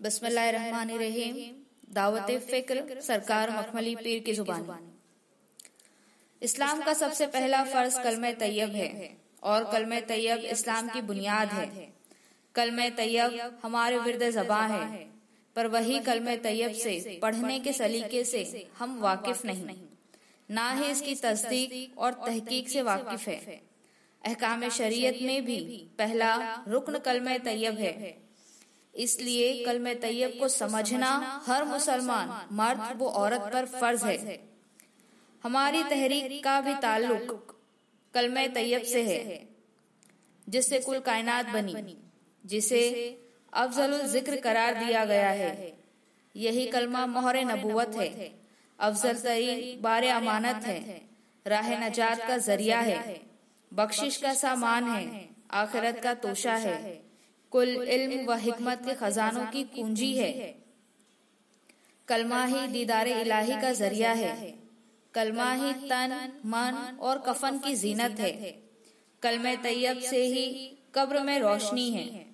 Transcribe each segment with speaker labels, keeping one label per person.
Speaker 1: बसमीम दावत फ़िक्र सरकार मखमली पीर की ज़ुबान। इस्लाम का सबसे पहला फ़र्ज़ कलम तैयब है और कलम तैयब इस्लाम की बुनियाद है। कलम तैयब हमारे विरद जबा है, पर वही कलम तैयब से पढ़ने के सलीके से हम वाकिफ नहीं। ना ही इसकी तस्दीक और तहकीक से वाकिफ है। अहकाम शरीयत में भी पहला रुकन कलम तैयब है। इसलिए कल में तैयब को समझना, हर मुसलमान, मर्द, वो औरत पर फ़र्ज़ है। हमारी तहरीक का भी ताल्लुक कल कलम तैयब से है, जिससे कुल कायनात बनी, जिसे अफजल ज़िक्र करार दिया गया है। यही कलमा मोहर नबूवत है। अफजल तरी बार अमानत है। राह नजात का ज़रिया है। बख्शिश का सामान है। आखिरत का तोशा है। कुल इल्म व हिकमत के खजानों की कुंजी है। कलमा ही दीदार इलाही का ज़रिया है। कलमा ही तन, मन और कफन की जीनत है। कलम तैयब से ही कब्र में रोशनी है।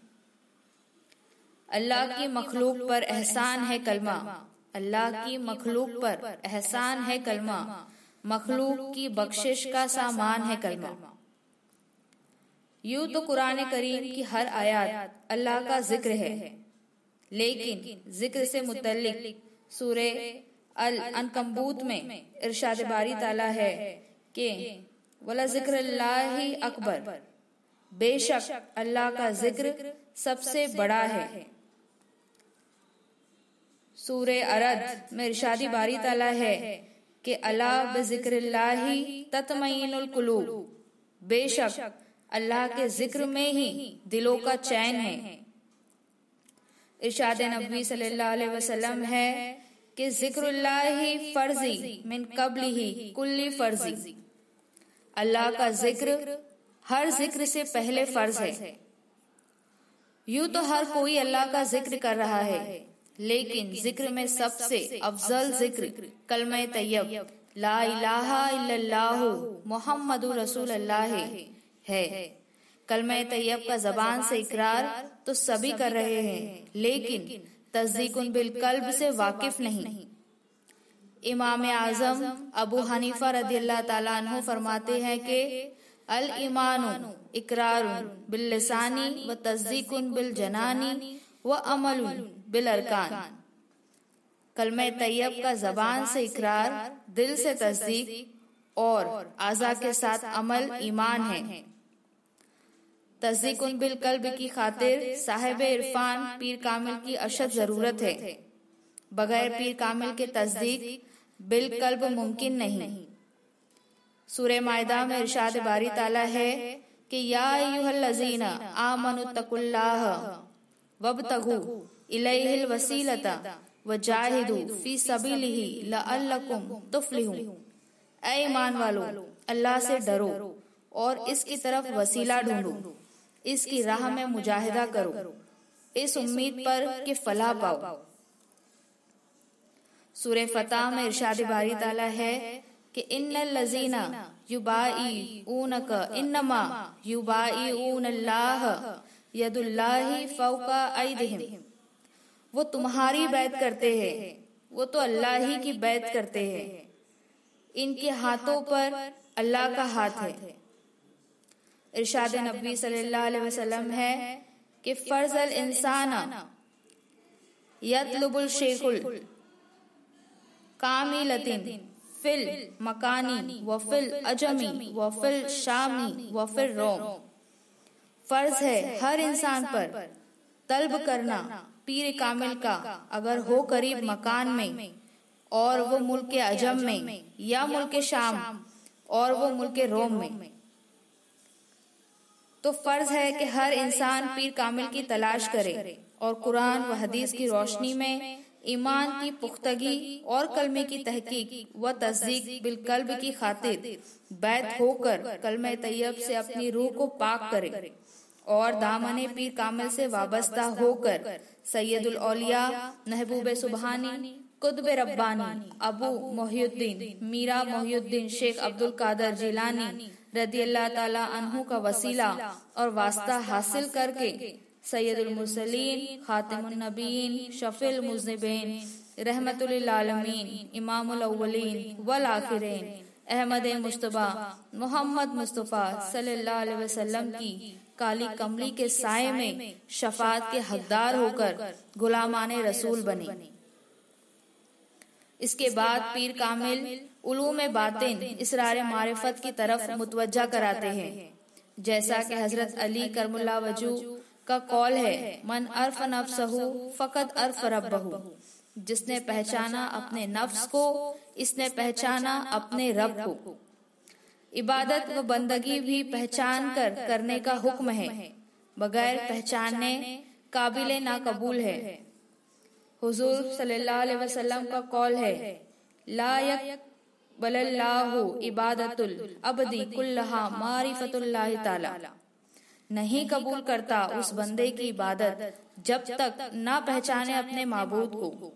Speaker 1: अल्लाह की मखलूक पर एहसान है कलमा। अल्लाह की मखलूक पर एहसान है कलमा। मखलूक की बख्शिश का सामान है कलमा। यूँ तो कुरान करीम की हर आयत अल्लाह का ज़िक्र है। लेकिन ज़िक्र से मुतलिक सूरे अल अनकबूत में इरशाद बारी ताला है कि वला ज़िक्र ही अकबर। बेशक अल्लाह का ज़िक्र सबसे बड़ा है। सूरे अरद में इरशादी बारी ताला है कि अल्लाह बिक्र तत्मीनुल कुलूब। बेशक अल्लाह के ज़िक्र में ही दिलों का चैन है। इरशाद नबी सल्लल्लाहु अलैहि वसल्लम है कि ज़िक्र ही फर्जी मिन कबल ही कुल्ली फर्जी। अल्लाह का ज़िक्र हर ज़िक्र से पहले फ़र्ज़ है। यूँ तो हर कोई अल्लाह का ज़िक्र कर रहा है। लेकिन ज़िक्र में सबसे अफजल ज़िक्र कलम तैयब। ला इलाहा इल्लल्लाहु मुहम्मदुर रसूल अल्लाह है कलम तैयब का जबान से इकरार तो सभी कर रहे हैं, लेकिन तस्दीक बिल कल्ब से वाकिफ नहीं। इमाम आज़म अबू हनीफा रदी अल्लाह फरमाते हैं कि अल ईमान इकरार बिल लसानी व तस्दीक बिल जनानी व अमल बिल अरकान। कलम तैयब का जबान से इकरार, दिल से तस्दीक और आजा के साथ अमल ईमान है। तस्दीक बिल कल्ब की खातिर साहेब इरफान पीर कामिल की अशद ज़रूरत है। बगैर पीर कामिल के तस्दीक बिल कल्ब मुमकिन नहीं। सूर्य मायदा में इरशाद बारी ताला है कि या लजीना आमनुतकुल्लाह वबतगु इलैहिल वसीलता व जाहिदु फ़ी सबीलिही लअल्लकुम तुफलिहू। ऐ ईमान वालो अल्लाह से डरो और इसकी तरफ़ वसीला ढूंढो। इसकी राह में मुजाहिदा करो। इस उम्मीद पर कि फला पाओ सूर्य फतेह में इरशाद बारी ताला है कि इन लजीना युबाई ऊनक इन्नमा युबाई ऊन अल्लाह यदुल्लाही फौका ऐदिहिम। वो तुम्हारी बैत करते हैं। वो तो अल्लाह ही की बैत करते हैं। इनके हाथों पर अल्लाह का हाथ है। इरशाद नबी सल्लल्लाहु अलैहि वसल्लम है कि फर्जल इंसान यतलुबुल शेखुल कामिलतिन फिल मकानी व फिल अजमी व फिल शामी व फिल रोम। फ़र्ज़ है हर इंसान पर तलब करना पीर कामिल का अगर हो करीब मकान में और वो मुल्क अजम में या मुल्क शाम और वो मुल्क रोम में। तो फ़र्ज़ है कि हर इंसान पीर कामिल की तलाश करे और कुरान व हदीस की रोशनी में ईमान की पुख्तगी और कलमे की तहकीक व तस्दीक बिलकल्ब की खातिर बैत होकर कलम तैयब से अपनी रूह को पाक करे और दामन पीर कामिल से वाबस्ता होकर सैयदुल औलिया महबूब सुबहानी कुतब रब्बानी अबू मोहिउद्दीन मीरा मोहिउद्दीन शेख अब्दुल कादर जिलानी रदी अल्लाह तला अनहु का वसीला और वास्ता हासिल करके सैदुलमसलिन ख़ातिमुन्नबीन शफिल मुजनबिन रहमतुल्लालमीन इमामुल अव्वलीन, वल आखिरीन, अहमद मुस्तफ़ा, मोहम्मद मुस्तफ़ा सल्लल्लाहु अलैहि वसल्लम की काली कमली के साय में शफात के हकदार होकर गुलामान रसूल बने। इसके बाद पीर कामिल उलूम बातिन इसरार मारिफत की तरफ़ मुतवजा कराते हैं। जैसा कि हज़रत अली करमुल्ला वज़ू का कौल है, मन अर्फ नफ्सहू फकत अर्फ रब्बहू। जिसने पहचाना अपने नफ्स को, इसने पहचाना अपने रब को। इबादत व बंदगी भी पहचान कर करने का हुक्म है, बगैर पहचानने काबिल ना कबूल है। हुजूर सल्लल्लाहु अलैहि वसल्लम का कौल है लायक बल्लाहु इबादतुल अबदी कुल्लहा मारिफतुल्लाह ताला। नहीं कबूल करता उस बंदे की इबादत जब तक ना पहचाने अपने माबूद को।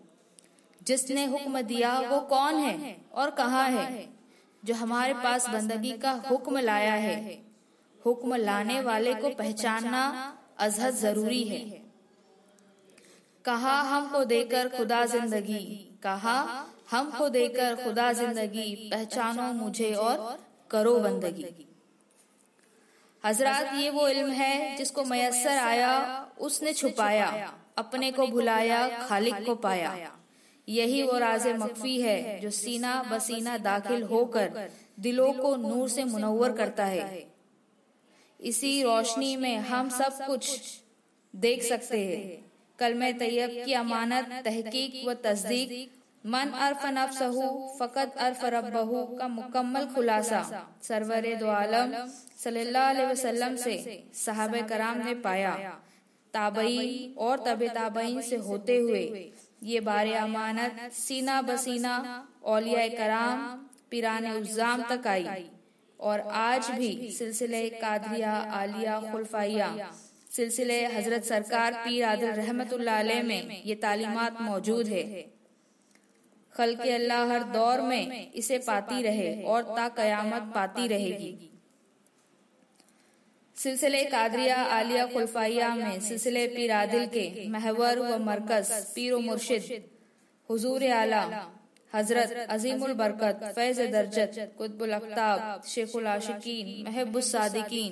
Speaker 1: जिसने हुक्म दिया वो कौन है और कहा है, जो हमारे पास बंदगी का हुक्म लाया है। हुक्म लाने वाले को पहचानना अजहद ज़रूरी है। कहा, हमको देकर खुदा ज़िंदगी। कहा, हमको देकर खुदा ज़िंदगी, पहचानो मुझे और करो बंदगी। हज़रत, ये वो इल्म है जिसको मयसर आया, उसने छुपाया, अपने को भुलाया, खालिक को पाया। यही वो राज मकफी है जो सीना बसीना दाखिल होकर दिलों को नूर से मुनवर करता है। इसी रोशनी में हम सब कुछ देख सकते हैं। कल में तैयब की अमानत, तहकीक व तस्दीक, मन अरफ नफ्सहू फ़कत अरफ रब्बहू का मुकम्मल खुलासा, सरवर दो आलम वसल्लम से साहब कराम ने पाया। ताबई और तब ताबईन से होते हुए ये बार अमानत सीना बसीना, औलिया कराम, पिरान उजाम तक आई। और आज भी सिलसिले कादरिया आलिया खुलफाइया सिलसिले हज़रत सरकार पीर आदिल रहमत में ये तालीमत मौजूद है। खल के अल्लाह हर दौर में इसे पाती रहे और ता कयामत पाती रहेगी। सिलसिले कादरिया आलिया खुलफाइया में सिलसिले पीर आदिल के महवर व मरकज पीर मुर्शिद हुजूर आला हज़रत अजीमुल बरकत फैज दर्जत कुतुबुल अफ्ताब शेखुल आशिकीन महबुस सादिकीन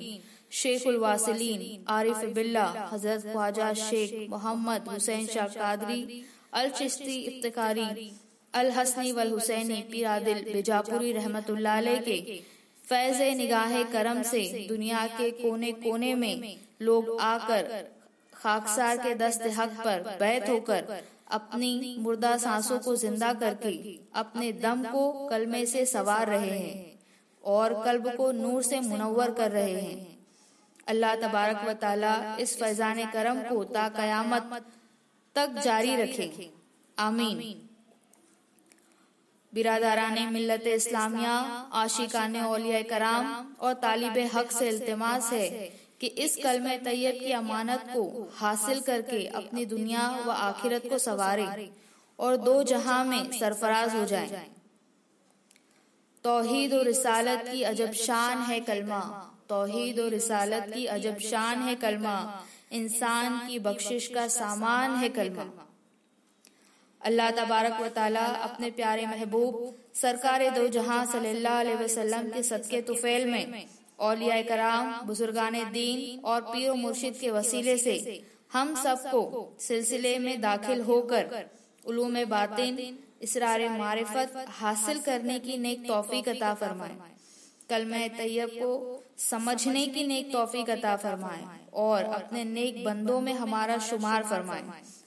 Speaker 1: शेखुल वासिलीन, आरिफ बिल्ला, हज़रत ख्वाजा शेख मोहम्मद हुसैन शाह कादरी, अल चिश्ती इफ्तारी अल हसनी वल हुसैनी, पीरादिल बिजापुरी रहमतुल्लाह के फैज निगाह करम से दुनिया के कोने कोने में लोग आकर खाकसार के दस्त हक पर बैत होकर अपनी मुर्दा सांसों को ज़िंदा करके अपने दम को कलमे से सवार रहे हैं और कल्ब को नूर से मुनवर कर रहे हैं। अल्लाह तबारक व ताला इस फैजान करम को ता कयामत तक जारी रखे। आमीन। बिरादारान मिल्लत इस्लामिया आशिकान ओलिया कराम और तालिब हक से इल्तमास है कि इस कलम तैयब की अमानत को हासिल करके अपनी दुनिया व आखिरत को सवारे और दो जहाँ में सरफराज हो जाए। तोहीद और रिसालत की अजब शान है कलमा। तोहीद और रिसालत की अजब शान है कलमा। इंसान की बख्शिश का सामान है कलमा। अल्लाह तबारक व ताला अपने प्यारे महबूब, सरकार दो जहाँ सल्लल्लाहु अलैहि वसल्लम के सदके तुफेल में, औलिया कराम, बुजुर्गान दीन और पीर मुर्शिद के वसीले से हम सबको सिलसिले में दाखिल होकर उलूम बातिन इसरार मारिफत हासिल करने की नेक तौफीक अता फरमाए। कल मैं तैयब को समझने की नेक तौफीक अता फरमाए और अपने नेक बंदों में हमारा शुमार फरमाए।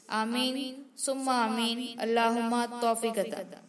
Speaker 1: आमीन, सुम्मा आमीन अल्लाह तौफीक अता।